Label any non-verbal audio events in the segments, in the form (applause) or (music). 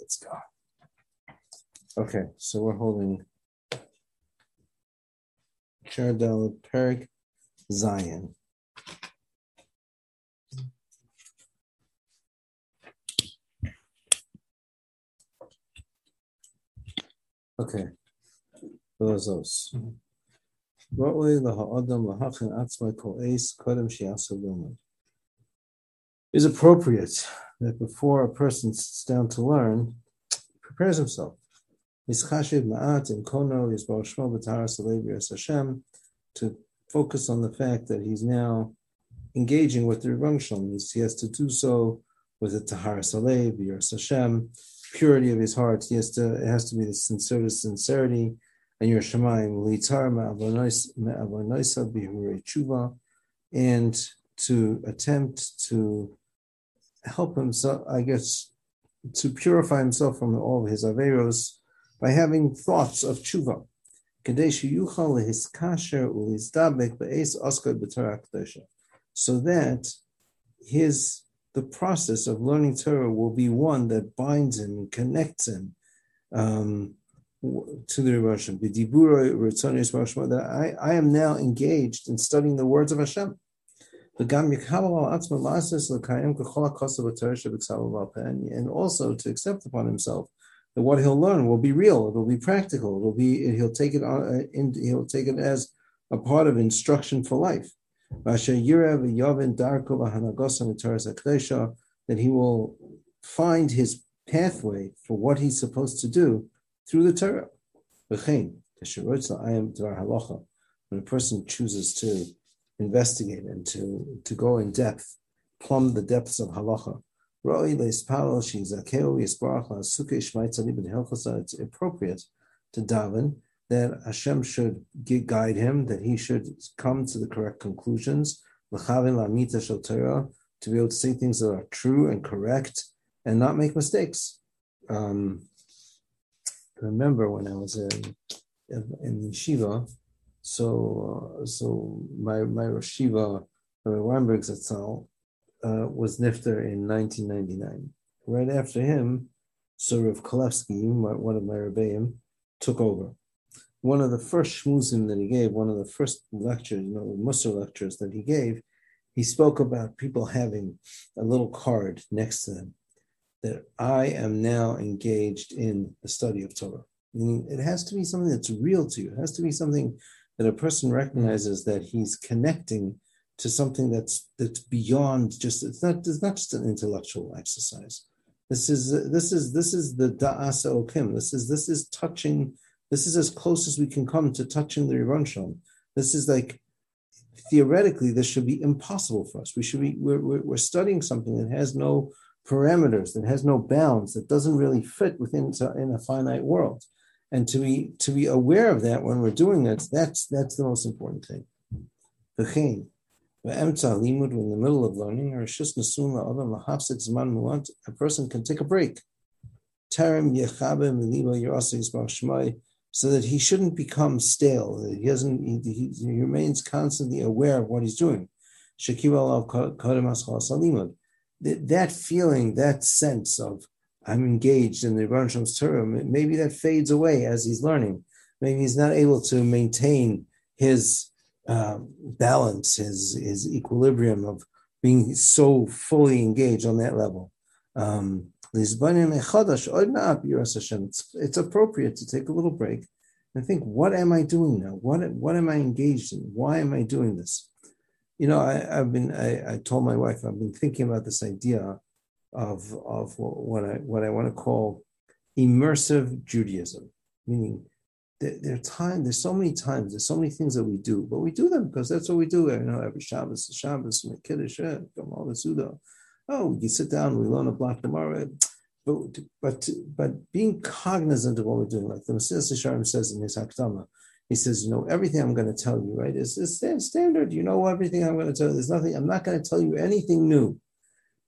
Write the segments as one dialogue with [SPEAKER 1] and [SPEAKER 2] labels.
[SPEAKER 1] let's go. Okay, so we're holding Chardel Perik Zion. Okay, those those. Mm-hmm. What way the ha'adam lahachin atzmai kol eis kodem shiasa lumad is appropriate that before a person sits down to learn, prepares himself. to focus on the fact that he's now engaging with the Shalom. He has to do so with a tahara salev, yiras Hashem, purity of his heart. He has to. It has to be the sincerity, sincerity, and your shemaim litar ma'avonoisa bihurei tshuva, and to attempt to help himself, I guess, to purify himself from all his averos by having thoughts of tshuva. So that his the process of learning Torah will be one that binds him and connects him um, to the Hashem. That I, I am now engaged in studying the words of Hashem. And also to accept upon himself that what he'll learn will be real, it will be practical, it will be he'll take it on, uh, he'll take it as a part of instruction for life. That he will find his pathway for what he's supposed to do through the Torah. When a person chooses to investigate and to, to go in depth, plumb the depths of halacha. It's appropriate to daven that Hashem should guide him, that he should come to the correct conclusions, to be able to say things that are true and correct and not make mistakes. Um, I remember when I was in, in yeshiva, so, uh, so my my Rosh Yeshiva, Rabbi Weinberg Zatzal, uh, was Nifter in 1999. Right after him, so Rav Kulefsky, one of my rebbeim, took over. One of the first shmuzim that he gave, one of the first lectures, you know, Musar lectures that he gave, he spoke about people having a little card next to them that I am now engaged in the study of Torah. Meaning it has to be something that's real to you. It has to be something that a person recognizes that he's connecting to something that's that's beyond just it's not it's not just an intellectual exercise. This is this is this is the da'asa okim. This is this is touching. This is as close as we can come to touching the Rebbe This is like theoretically this should be impossible for us. We should be we're, we're, we're studying something that has no parameters, that has no bounds, that doesn't really fit within in a finite world and to be to be aware of that when we're doing that, that's that's the most important thing. In the middle of learning, or a person can take a break. So that he shouldn't become stale. He doesn't. He, he, remains constantly aware of what he's doing. That feeling, that sense of I'm engaged in the Rebbe Shalom's Torah, maybe that fades away as he's learning. Maybe he's not able to maintain his uh, balance, his his equilibrium of being so fully engaged on that level. Um, it's, it's appropriate to take a little break and think, what am I doing now? What what am I engaged in? Why am I doing this? You know, I, have been I, I told my wife I've been thinking about this idea of of what I what I want to call immersive Judaism, meaning there, are time. There's so many times. There's so many things that we do, but we do them because that's what we do. You know, every Shabbos, Shabbos, Kiddush, Gamal Suda. Oh, we can sit down. We learn a block tomorrow. But but but being cognizant of what we're doing, like the Mesilas Yesharim says in his Hakdama, he says, you know, everything I'm going to tell you, right, is, is standard. You know everything I'm going to tell you. There's nothing. I'm not going to tell you anything new.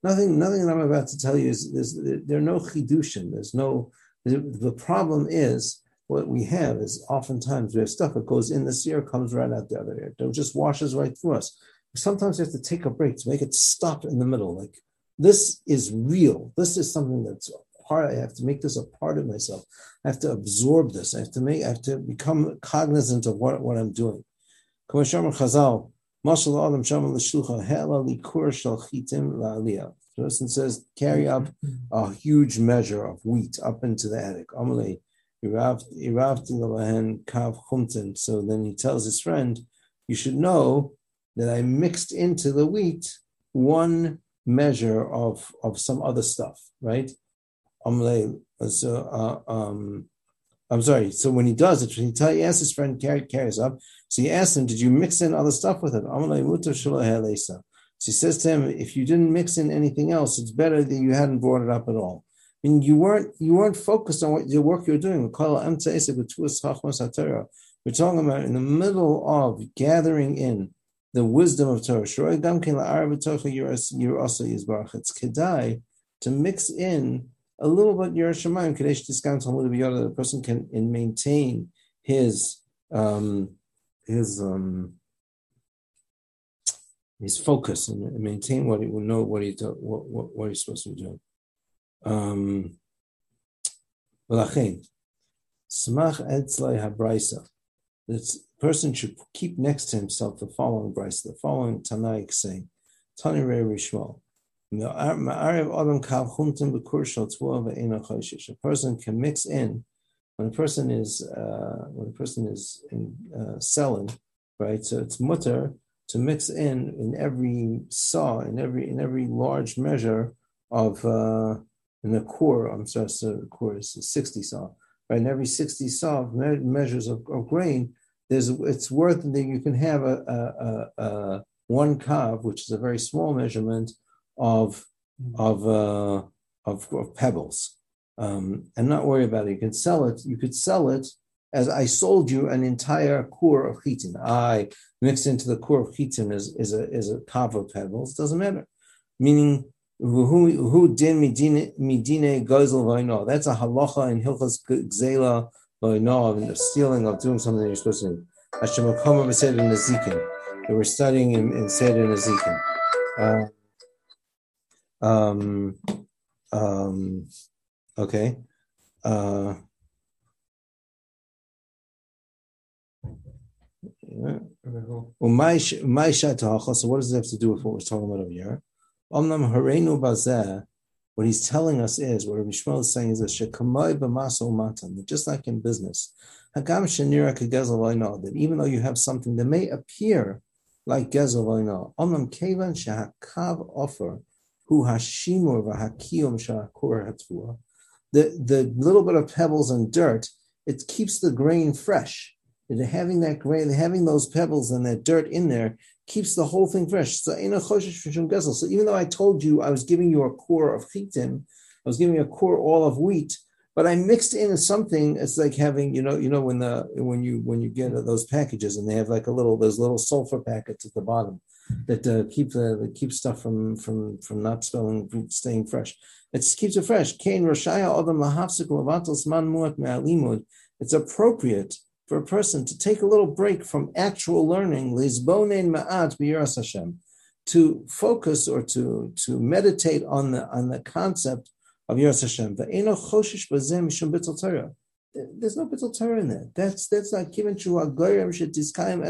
[SPEAKER 1] Nothing, nothing that I'm about to tell you is there's, there are no chidushim. There's no. The, problem is what we have is oftentimes we have stuff that goes in this ear, comes right out the other ear. It just washes right through us. Sometimes we have to take a break to make it stop in the middle. Like this is real. This is something that's part. I have to make this a part of myself. I have to absorb this. I have to make. I have to become cognizant of what, what I'm doing. Chazal, the person says, carry up a huge measure of wheat up into the attic. So then he tells his friend, you should know that I mixed into the wheat one measure of, of some other stuff, right? So, uh, um, I'm sorry. So when he does it, he, tell, he asks his friend, carry, carries up. So he asks him, did you mix in other stuff with it? So he says to him, if you didn't mix in anything else, it's better that you hadn't brought it up at all. I mean, you weren't you weren't focused on what the work you're doing. We're talking about in the middle of gathering in the wisdom of Torah. It's kedai to mix in a little bit Yerushalayim Kadesh discount the person can maintain his um, his um, his focus and maintain what he will know what he do, what, what, what he's supposed to be doing. Um. This person should keep next to himself the following brisa, the following Tanaik saying, Tani Rei Rishmal. A person can mix in when a person is uh, when a person is in, uh, selling, right? So it's mutter to mix in in every saw, in every in every large measure of uh, in the core. I'm sorry, so the core is 60 saw. Right, in every 60 saw me- measures of, of, grain, there's it's worth that you can have a, a, a, a one kav, which is a very small measurement of of uh, of, of, pebbles, um, and not worry about it. You can sell it. You could sell it as I sold you an entire core of chitin. I mixed into the core of chitin is, is a is a kav of pebbles. Doesn't matter. Meaning who who din midine midine gozel vayno. That's a halacha in hilchas gzela vayno in the stealing of doing something you're supposed to do. Hashem said in Nezikin. They were studying in, in Seder Nezikin. Uh, um, um, okay. Uh, so what does it have to do with what we're talking about over here? What he's telling us is, what Rabbi Shmuel is saying is that just like in business, that even though you have something that may appear like gezel omnam kevan shehakav offer, hu hashimur the the little bit of pebbles and dirt, it keeps the grain fresh having that grain, having those pebbles and that dirt in there keeps the whole thing fresh. So So even though I told you I was giving you a core of chitin, I was giving you a core all of wheat, but I mixed in something. It's like having, you know, you know when the when you when you get those packages and they have like a little those little sulfur packets at the bottom that uh, keep the that keep stuff from from from not spelling staying fresh. It keeps it fresh. It's appropriate for a person to take a little break from actual learning, to focus or to, to meditate on the on the concept of Yiras Hashem. There's no bittul Torah in there. That's that's not given to a goyim shetiskayim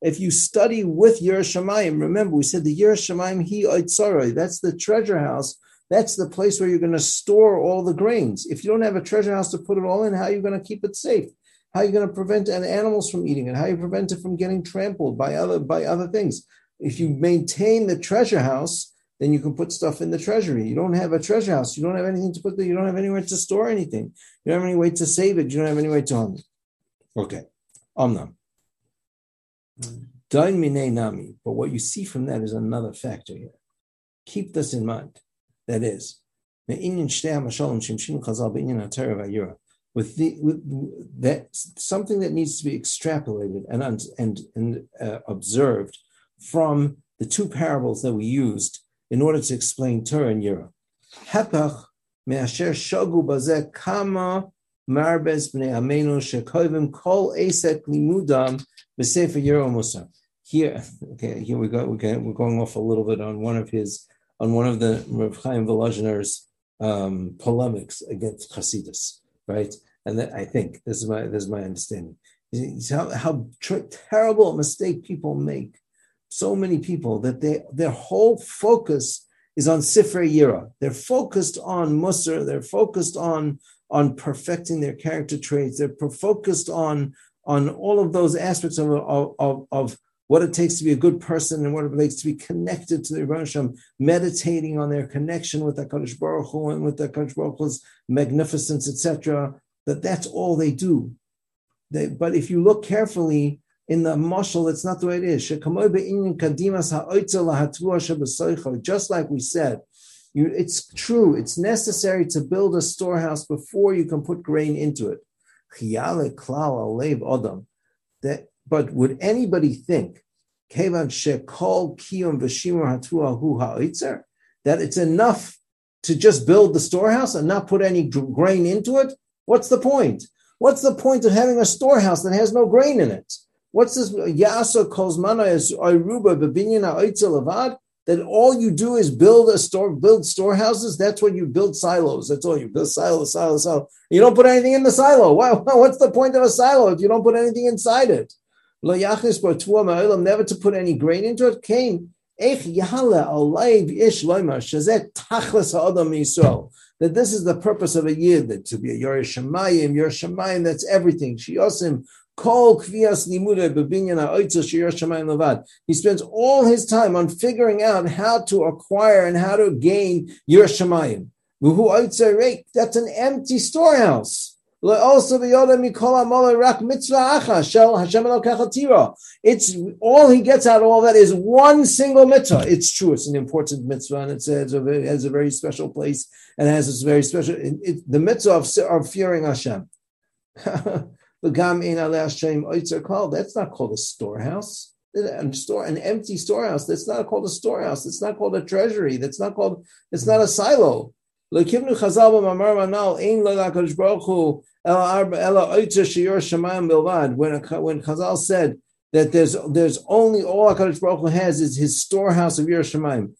[SPEAKER 1] If you study with Yerushalayim, remember we said the Yerushalayim he oitzoroi. That's the treasure house that's the place where you're going to store all the grains. If you don't have a treasure house to put it all in, how are you going to keep it safe? How are you going to prevent animals from eating it? How you prevent it from getting trampled by other by other things? If you maintain the treasure house, then you can put stuff in the treasury. You don't have a treasure house. You don't have anything to put there. You don't have anywhere to store anything. You don't have any way to save it. You don't have any way to harm it. Okay. Omnam. Nami. But what you see from that is another factor here. Keep this in mind. That is, with the with that something that needs to be extrapolated and and and uh, observed from the two parables that we used in order to explain Torah and Yira. Hepach me'asher kama marbez bnei amenu kol esek limudam b'sefer Yira Musa. Here, okay, here we go. We're going, off a little bit on one of his on one of the Rav Chaim Volozhiner's um, polemics against Hasidus, right? And that, I think this is my this is my understanding. How, how tr- terrible a mistake people make. So many people that they their whole focus is on Sifrei Yira. They're focused on Musar. They're focused on on perfecting their character traits. They're focused on on all of those aspects of, of, of, what it takes to be a good person and what it takes to be connected to the Rebbe meditating on their connection with the Kadosh Baruch Hu and with the Kadosh Baruch Hu's magnificence, etc. That that's all they do. They, but if you look carefully in the mashal, that's not the way it is. Just like we said, you, it's true. It's necessary to build a storehouse before you can put grain into it. That, but would anybody think that it's enough to just build the storehouse and not put any grain into it? What's the point? What's the point of having a storehouse that has no grain in it? What's this? Yasa kozmana is ayruba bebinyana levad that all you do is build a store, build storehouses. That's when you build silos. That's all you build silo, silo, silo. You don't put anything in the silo. Why, what's the point of a silo if you don't put anything inside it? Never to put any grain into it. Came that this is the purpose of a yid, that to be a Yerush Shemayim, Yerush Shemayim, that's everything. Shiyosim, He spends all his time on figuring out how to acquire and how to gain Yerush Shemayim. That's an empty storehouse. It's all he gets out of all that is one single mitzvah. It's true; it's an important mitzvah, and it has a, it has a very special place and has this very special. It, it, the mitzvah of, of fearing Hashem. (laughs) That's not called a storehouse. And store an empty storehouse. That's not called a storehouse. It's not called a treasury. That's not called. It's not a silo. When when Chazal said that there's there's only all Hakadosh Baruch Hu has is his storehouse of Yerushalayim.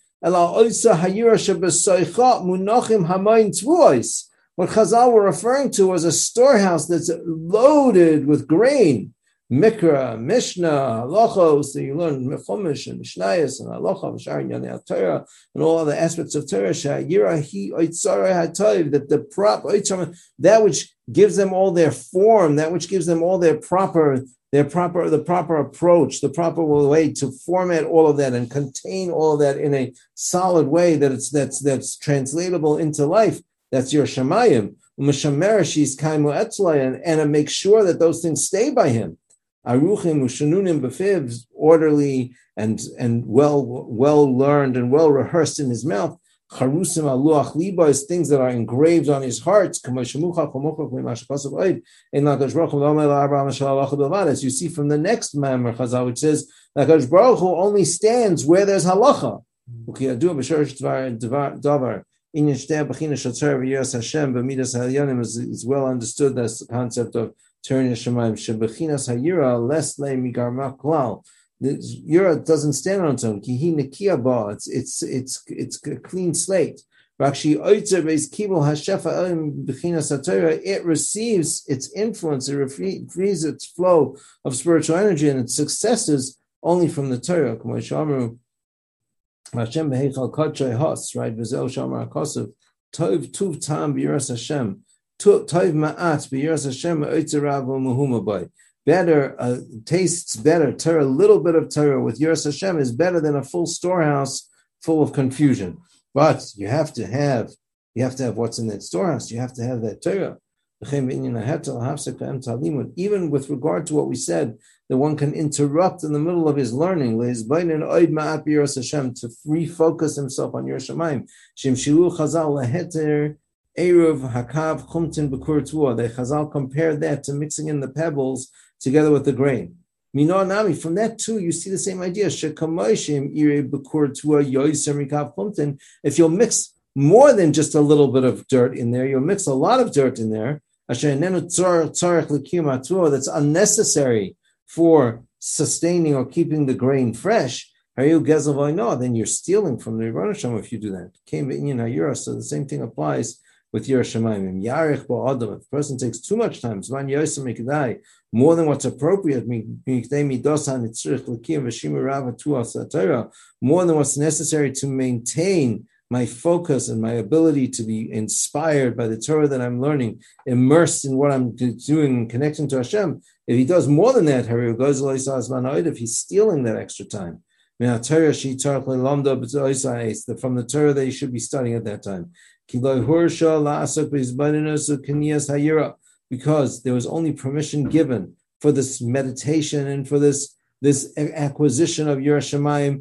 [SPEAKER 1] What Chazal were referring to was a storehouse that's loaded with grain. Mikra, Mishnah, Halachos, so you learn Chumash and Mishnayos and Halacha, Sharon Yanei Torah, and all other aspects of Torah, Sha'yira Hi Oitzara HaToiv, that the prop, that which gives them all their form, that which gives them all their proper, their proper, the proper approach, the proper way to format all of that and contain all of that in a solid way that it's that's that's translatable into life. That's your Shemayim. And, and make sure that those things stay by him aruchim ushanunim b'fiv, orderly and and well well learned and well rehearsed in his mouth. Charusim aluach liba is things that are engraved on his heart. As you see from the next Mamre Chazal, which says that Baruch Hu only stands where there's halacha. Mm-hmm. Is well understood. That's the concept of turn Shemayim Shebechinas Hayira less le migarma klal. The Yira doesn't stand on its own. Kihi nekia. It's it's it's it's a clean slate. Rakshi oitzer beis kibul hashefa elim bechinas haTorah. It receives its influence. It receives its flow of spiritual energy and its successes only from the Torah. Hashem has right. Shamar tov tuv tam b'yiras Hashem. Better uh, tastes better. Torah, a little bit of Torah with Yiras Hashem is better than a full storehouse full of confusion. But you have to have you have to have what's in that storehouse. You have to have that Torah. Even with regard to what we said, that one can interrupt in the middle of his learning to refocus himself on Yerushalayim. Eruv Hakav Chumtin Bekur Tua. The Chazal compared that to mixing in the pebbles together with the grain. Minor Nami, from that too, you see the same idea. If you'll mix more than just a little bit of dirt in there, you'll mix a lot of dirt in there. That's unnecessary for sustaining or keeping the grain fresh. Then you're stealing from the Rebbeinu if you do that. Came in so the same thing applies with Yerushalayim. If a person takes too much time, Zman more than what's appropriate, more than what's necessary to maintain my focus and my ability to be inspired by the Torah that I'm learning, immersed in what I'm doing, connecting to Hashem. If he does more than that, if he's stealing that extra time, from the Torah that he should be studying at that time. Because there was only permission given for this meditation and for this, this acquisition of Yerushalayim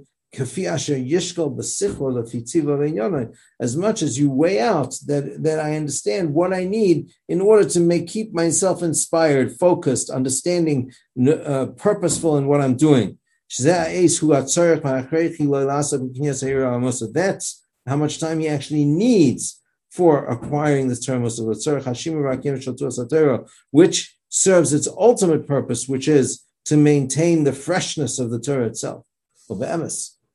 [SPEAKER 1] as much as you weigh out that, that I understand what I need in order to make keep myself inspired, focused, understanding, uh, purposeful in what I'm doing. That's how much time he actually needs for acquiring this term, which serves its ultimate purpose, which is to maintain the freshness of the Torah itself.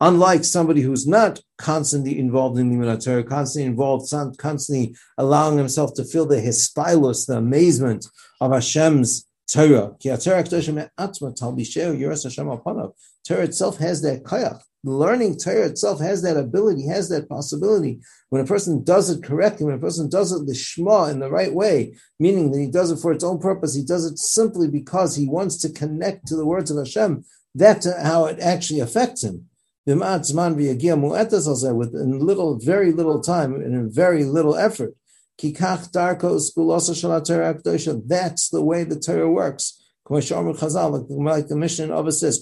[SPEAKER 1] Unlike somebody who's not constantly involved in the Torah, constantly involved, constantly allowing himself to feel the hispilus, the amazement of Hashem's Torah. Torah itself has that kayach. Learning Torah itself has that ability, has that possibility. When a person does it correctly, when a person does it lishma in the right way, meaning that he does it for its own purpose, he does it simply because he wants to connect to the words of Hashem. That's how it actually affects him with in little, very little time and in very little effort. That's the way the Torah works. Like the mission of it says,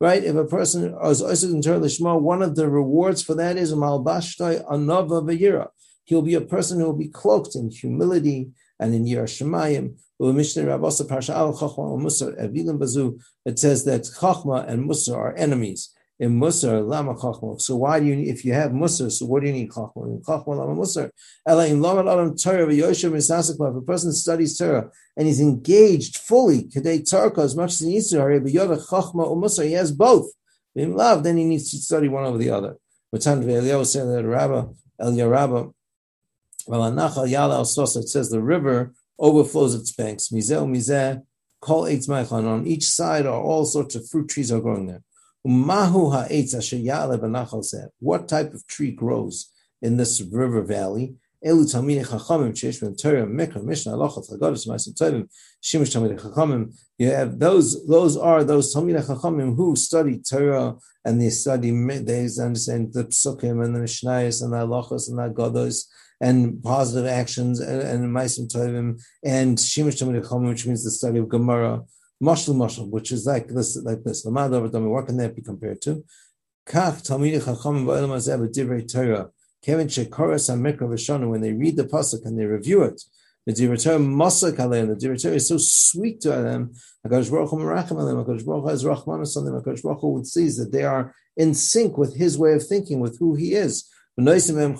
[SPEAKER 1] right? If a person is in Torah Lishma, one of the rewards for that is He'll be a person who will be cloaked in humility and in Yerushalayim. It says that Chachma and Musa are enemies. In Musa, Lama Chachma. So why do you need, if you have Musa, so what do you need Chachma? Chachma, Lama Musa. Ela in Lama Adam Torah, Yoshem If a person studies Torah and he's engaged fully, Kadei Tarka, as much as he needs to, Yoda Chachma or Musa, he has both. In love, then he needs to study one over the other. Matan Eliyahu said that Rabba, El Yarabba, it says the river overflows its banks. Mizeh mizeh, kol eitz ma'ichan. On each side are all sorts of fruit trees are growing there. What type of tree grows in this river valley? Elu talmidei chachamim sheish ben Torah mikra mishnah halachot chagodos ma'asim tovim shimush talmidei chachamim. You have those. Those are those talmidei chachamim who study Torah and they study. They understand the psukim and the mishnayos and the halachos and the godos and positive actions and, Maisim Tovim and Shimish Talmud which means the study of Gemara, Mashal Mashal, which is like this, like this. Lamad Avadami, what can that be compared to? Kach Azeh Divrei Torah. Kevin Shekoras HaMikra V'Shonu, when they read the pasuk and they review it, the Divrei Masak Aleim, the Divrei is so sweet to them. HaKadosh Baruch Hu Merachim Aleim, HaKadosh Baruch Hu has Rachmanus on them, HaKadosh Baruch Hu sees that they are in sync with His way of thinking, with who He is then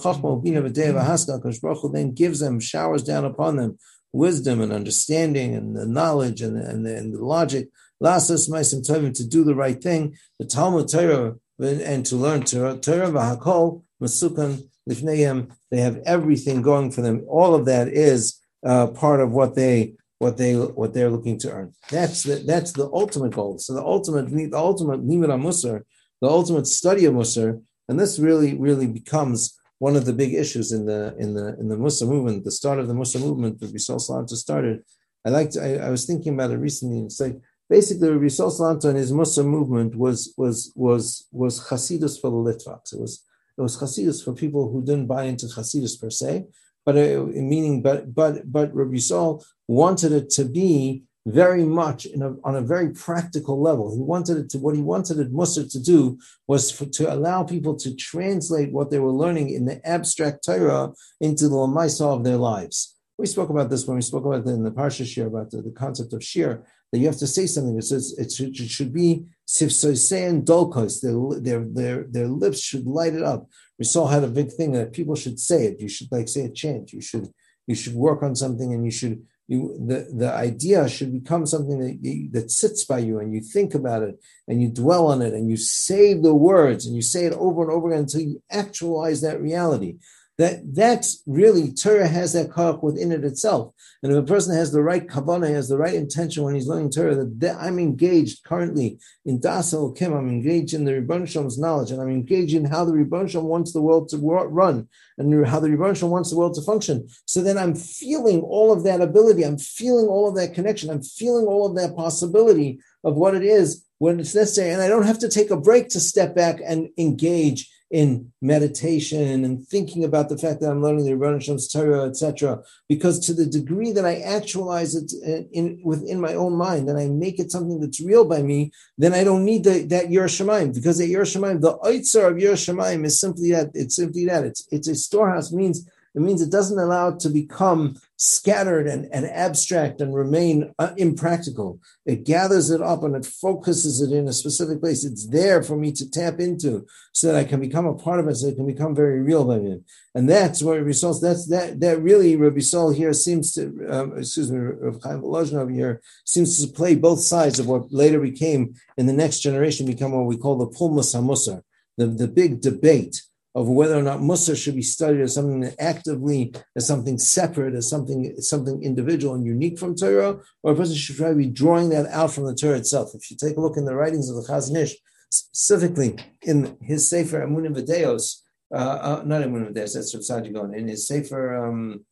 [SPEAKER 1] gives them, showers down upon them wisdom and understanding and the knowledge and, and, the, and the logic. To do the right thing, the Talmud Torah, and to learn Torah, Torah v'hakol, masukan lifneim, they have everything going for them. All of that is uh, part of what they what they what they're looking to earn. That's the, that's the ultimate goal. So the ultimate the ultimate limit musar, the ultimate study of musar and this really, really becomes one of the big issues in the in the in the Musar movement, the start of the Musar movement that Rebbe Salanter started. I liked I, I, was thinking about it recently. It's like basically Rebbe Salanter and his Musar movement was was was was Hasidus for the Litvaks. It was it was Hasidus for people who didn't buy into Hasidus per se, but it, meaning but but but Rabbi Saul wanted it to be very much a, on a very practical level. He wanted it to what he wanted Musar to do was for, to allow people to translate what they were learning in the abstract Torah into the Lamaisa of their lives. We spoke about this when we spoke about in the Parsha Shir about the, the concept of Shir that you have to say something. It says it should, it should be and dolkos. Their, their their their lips should light it up. We saw had a big thing that people should say it. You should like say a chant. You should you should work on something and you should you, the, the idea should become something that, that sits by you and you think about it and you dwell on it and you say the words and you say it over and over again until you actualize that reality that that's really Torah has that koch within it itself. And if a person has the right kavanah, has the right intention when he's learning Torah, that, that I'm engaged currently in Dasal Kim, I'm engaged in the Ribbono shel Olam's knowledge, and I'm engaged in how the Ribbono shel Olam wants the world to run, and how the Ribbono shel Olam wants the world to function. So then I'm feeling all of that ability, I'm feeling all of that connection, I'm feeling all of that possibility of what it is when it's necessary, and I don't have to take a break to step back and engage in meditation and thinking about the fact that I'm learning the Rebbeinu Shem's Torah, etc. Because to the degree that I actualize it in, in, within my own mind and I make it something that's real by me, then I don't need the, that Yerushalayim because at Yerushalayim, the Oitzer of Yerushalayim is simply that. It's simply that. It's it's a storehouse means it means it doesn't allow it to become scattered and, and abstract and remain uh, impractical. It gathers it up and it focuses it in a specific place. It's there for me to tap into so that I can become a part of it, so it can become very real by me. And that's Rabbi Saul, that's that that really Rabbi Saul here seems to, um, excuse me, Rabbi Chaim over here seems to play both sides of what later became in the next generation become what we call the Pulmus HaMusar, the, the big debate of whether or not Musar should be studied as something actively, as something separate, as something something individual and unique from Torah, or a person should try to be drawing that out from the Torah itself. If you take a look in the writings of the Chazon Ish, specifically in his Sefer Emunim V'Deos, uh, uh, not Emunim V'Deos, that's Rav Gon, in his Sefer, um,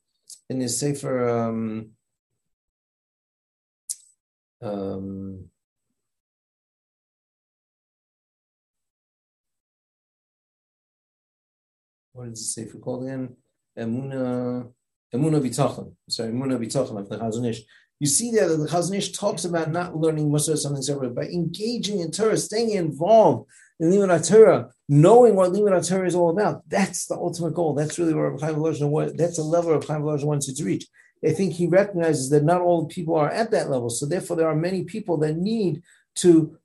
[SPEAKER 1] in his Sefer, um, um, what does it say for called again? Emuna, Emuna Bitachon. Sorry, Emuna Bitachon of the Chazon Ish. You see there that the Chazon Ish talks about not learning Musar something separate, but engaging in Torah, staying involved in Limud Torah, knowing what Limud Torah is all about. That's the ultimate goal. That's really where Chaim Volozhin, that's the level of Chaim Volozhin wants to reach. I think he recognizes that not all people are at that level. So therefore, there are many people that need to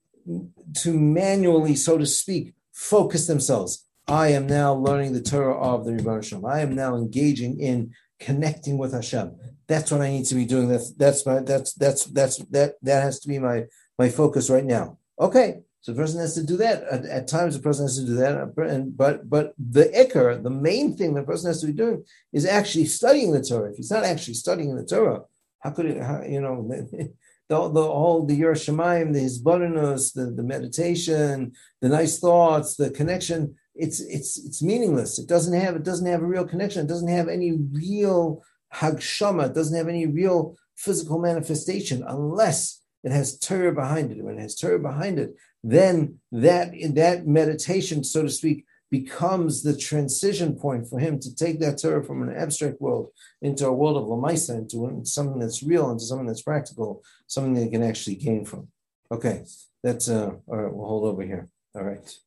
[SPEAKER 1] to manually, so to speak, focus themselves I am now learning the Torah of the Rebbe Hashem. I am now engaging in connecting with Hashem. That's what I need to be doing. That's that's my that's that's that's that that has to be my my focus right now. Okay, so the person has to do that. At, at times, the person has to do that. And but but the ikar, the main thing the person has to be doing is actually studying the Torah. If he's not actually studying the Torah, how could it? How, you know. (laughs) The, the whole the Yerushalayim, the Hisbodinus, the, the meditation, the nice thoughts, the connection, it's it's it's meaningless. It doesn't have it doesn't have a real connection. It doesn't have any real hagshama. It doesn't have any real physical manifestation unless it has Torah behind it. When it has Torah behind it, then that that meditation, so to speak, becomes the transition point for him to take that Torah from an abstract world into a world of Lamaisa, into something that's real, into something that's practical, something that he can actually gain from. Okay, that's uh all right, we'll hold over here. All right.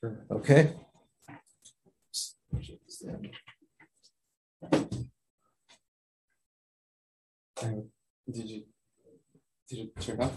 [SPEAKER 1] Sure. Okay.
[SPEAKER 2] Did you did you turn off?